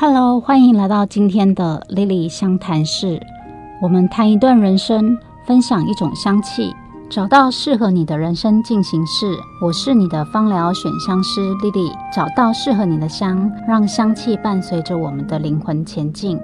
Hello，欢迎来到今天的 Lily 相谈室。我们谈一段人生，分享一种香气，找到适合你的人生进行式。我是你的芳疗选香师 Lily，找到适合你的香，让香气伴随着我们的灵魂前进。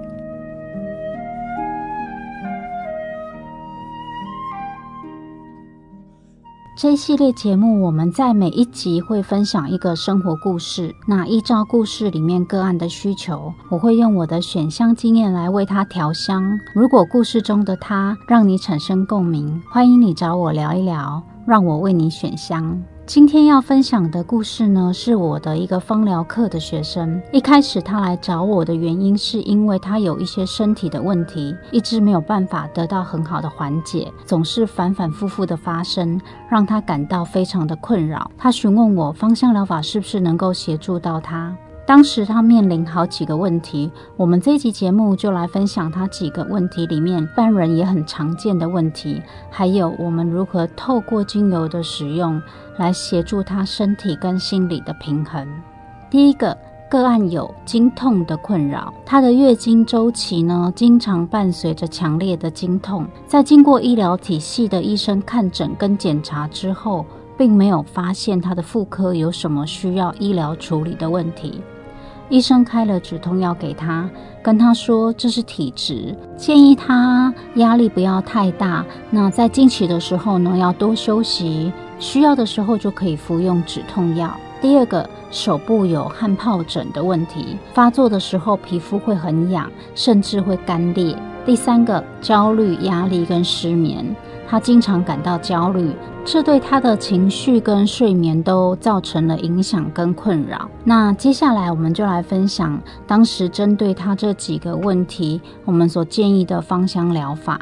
这一系列节目，我们在每一集会分享一个生活故事。那依照故事里面个案的需求，我会用我的选香经验来为他调香。如果故事中的他让你产生共鸣，欢迎你找我聊一聊，让我为你选香。今天要分享的故事呢，是我的一个芳疗课的学生。一开始他来找我的原因，是因为他有一些身体的问题，一直没有办法得到很好的缓解，总是反反复复的发生，让他感到非常的困扰。他询问我芳香疗法是不是能够协助到他。当时他面临好几个问题，我们这一集节目就来分享他几个问题里面，一般人也很常见的问题，还有我们如何透过精油的使用来协助他身体跟心理的平衡。第一个个案有经痛的困扰，她的月经周期呢，经常伴随着强烈的经痛，在经过医疗体系的医生看诊跟检查之后，并没有发现她的妇科有什么需要医疗处理的问题。医生开了止痛药给他，跟他说这是体质，建议他压力不要太大。那在近期的时候呢，要多休息，需要的时候就可以服用止痛药。第二个，手部有汗疱疹的问题，发作的时候皮肤会很痒，甚至会干裂。第三个，焦虑、压力跟失眠。他经常感到焦虑，这对他的情绪跟睡眠都造成了影响跟困扰。那接下来我们就来分享当时针对他这几个问题，我们所建议的芳香疗法。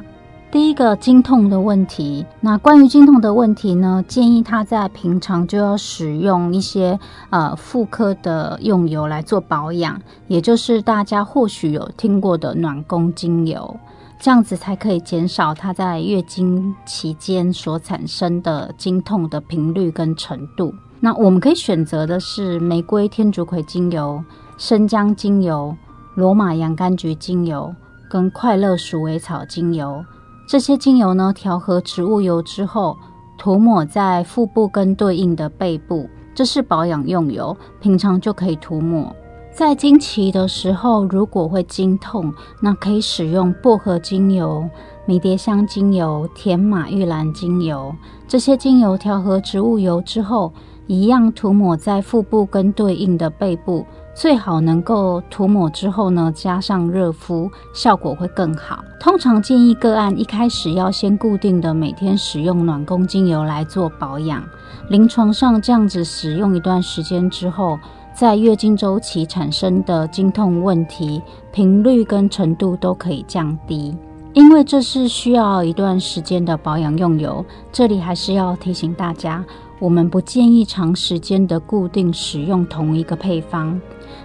第一个经痛的问题，那关于经痛的问题呢，建议他在平常就要使用一些呃妇科的用油来做保养，也就是大家或许有听过的暖宫精油。这样子才可以减少她在月经期间所产生的经痛的频率跟程度。那我们可以选择的是玫瑰天竺葵精油、生姜精油、罗马洋甘菊精油跟快乐鼠尾草精油。这些精油呢，调和植物油之后，涂抹在腹部跟对应的背部，这是保养用油，平常就可以涂抹。在经期的时候，如果会经痛，那可以使用薄荷精油、迷迭香精油、甜马玉兰精油这些精油调和植物油之后，一样涂抹在腹部跟对应的背部，最好能够涂抹之后呢，加上热敷，效果会更好。通常建议个案一开始要先固定的每天使用暖宫精油来做保养，临床上这样子使用一段时间之后。在月经周期产生的经痛问题频率跟程度都可以降低，因为这是需要一段时间的保养用油。这里还是要提醒大家，我们不建议长时间的固定使用同一个配方。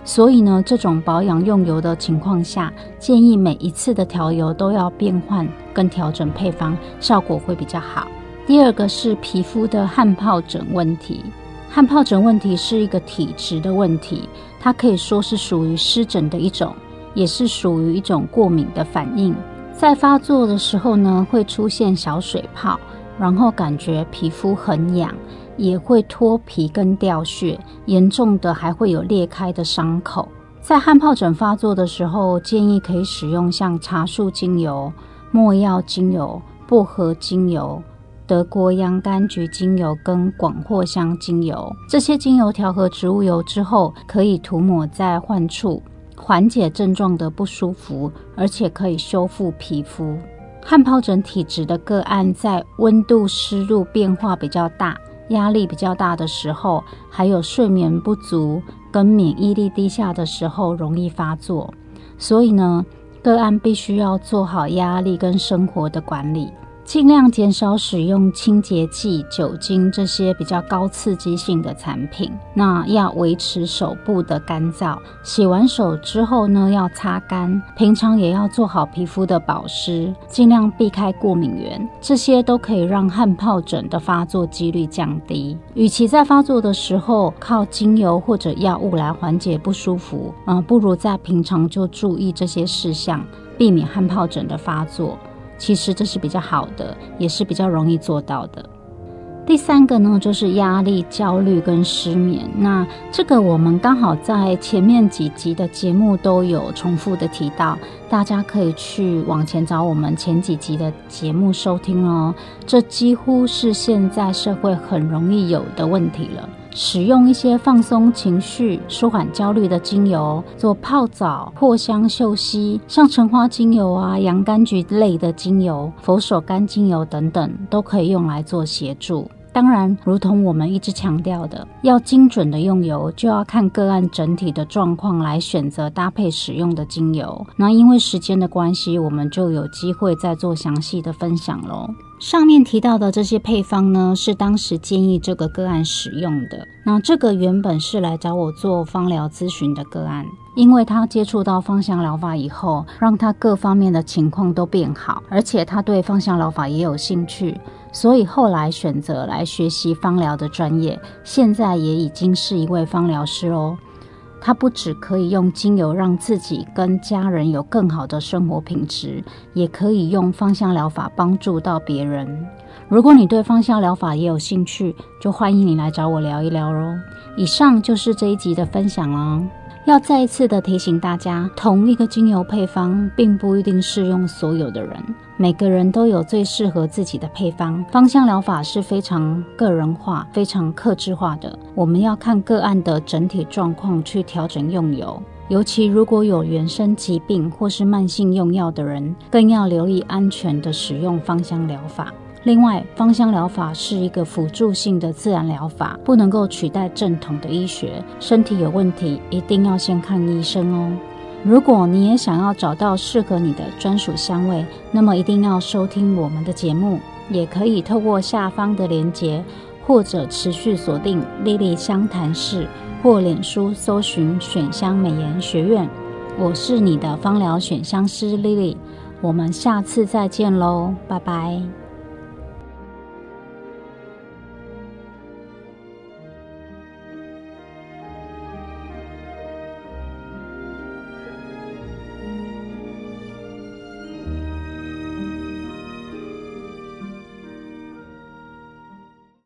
所以呢，这种保养用油的情况下，建议每一次的调油都要变换跟调整配方，效果会比较好。第二个是皮肤的汗疱疹问题。汗疱疹问题是一个体质的问题，它可以说是属于湿疹的一种，也是属于一种过敏的反应。在发作的时候呢，会出现小水泡，然后感觉皮肤很痒，也会脱皮跟掉屑，严重的还会有裂开的伤口。在汗疱疹发作的时候，建议可以使用像茶树精油、没药精油、薄荷精油。德国洋甘菊精油跟广藿香精油，这些精油调和植物油之后，可以涂抹在患处，缓解症状的不舒服，而且可以修复皮肤。汗疱疹体质的个案，在温度、湿度变化比较大、压力比较大的时候，还有睡眠不足跟免疫力低下的时候，容易发作。所以呢，个案必须要做好压力跟生活的管理。尽量减少使用清洁剂、酒精这些比较高刺激性的产品。那要维持手部的干燥，洗完手之后呢，要擦干。平常也要做好皮肤的保湿，尽量避开过敏源，这些都可以让汗疱疹的发作几率降低。与其在发作的时候靠精油或者药物来缓解不舒服，嗯，不如在平常就注意这些事项，避免汗疱疹的发作。其实这是比较好的，也是比较容易做到的。第三个呢，就是压力、焦虑跟失眠。那这个我们刚好在前面几集的节目都有重复的提到，大家可以去往前找我们前几集的节目收听哦。这几乎是现在社会很容易有的问题了。使用一些放松情绪、舒缓焦虑的精油，做泡澡、藿香、嗅吸，像橙花精油啊、洋甘菊类的精油、佛手柑精油等等，都可以用来做协助。当然，如同我们一直强调的，要精准的用油，就要看个案整体的状况来选择搭配使用的精油。那因为时间的关系，我们就有机会再做详细的分享喽。上面提到的这些配方呢，是当时建议这个个案使用的。那这个原本是来找我做芳疗咨询的个案，因为他接触到芳香疗法以后，让他各方面的情况都变好，而且他对芳香疗法也有兴趣，所以后来选择来学习芳疗的专业，现在也已经是一位芳疗师哦。它不只可以用精油让自己跟家人有更好的生活品质，也可以用芳香疗法帮助到别人。如果你对芳香疗法也有兴趣，就欢迎你来找我聊一聊喽。以上就是这一集的分享了。要再一次的提醒大家，同一个精油配方并不一定适用所有的人，每个人都有最适合自己的配方。芳香疗法是非常个人化、非常克制化的，我们要看个案的整体状况去调整用油。尤其如果有原生疾病或是慢性用药的人，更要留意安全的使用芳香疗法。另外，芳香疗法是一个辅助性的自然疗法，不能够取代正统的医学。身体有问题，一定要先看医生哦。如果你也想要找到适合你的专属香味，那么一定要收听我们的节目，也可以透过下方的连结，或者持续锁定莉莉香谈室或脸书搜寻选香美颜学院。我是你的芳疗选香师莉莉，我们下次再见喽，拜拜。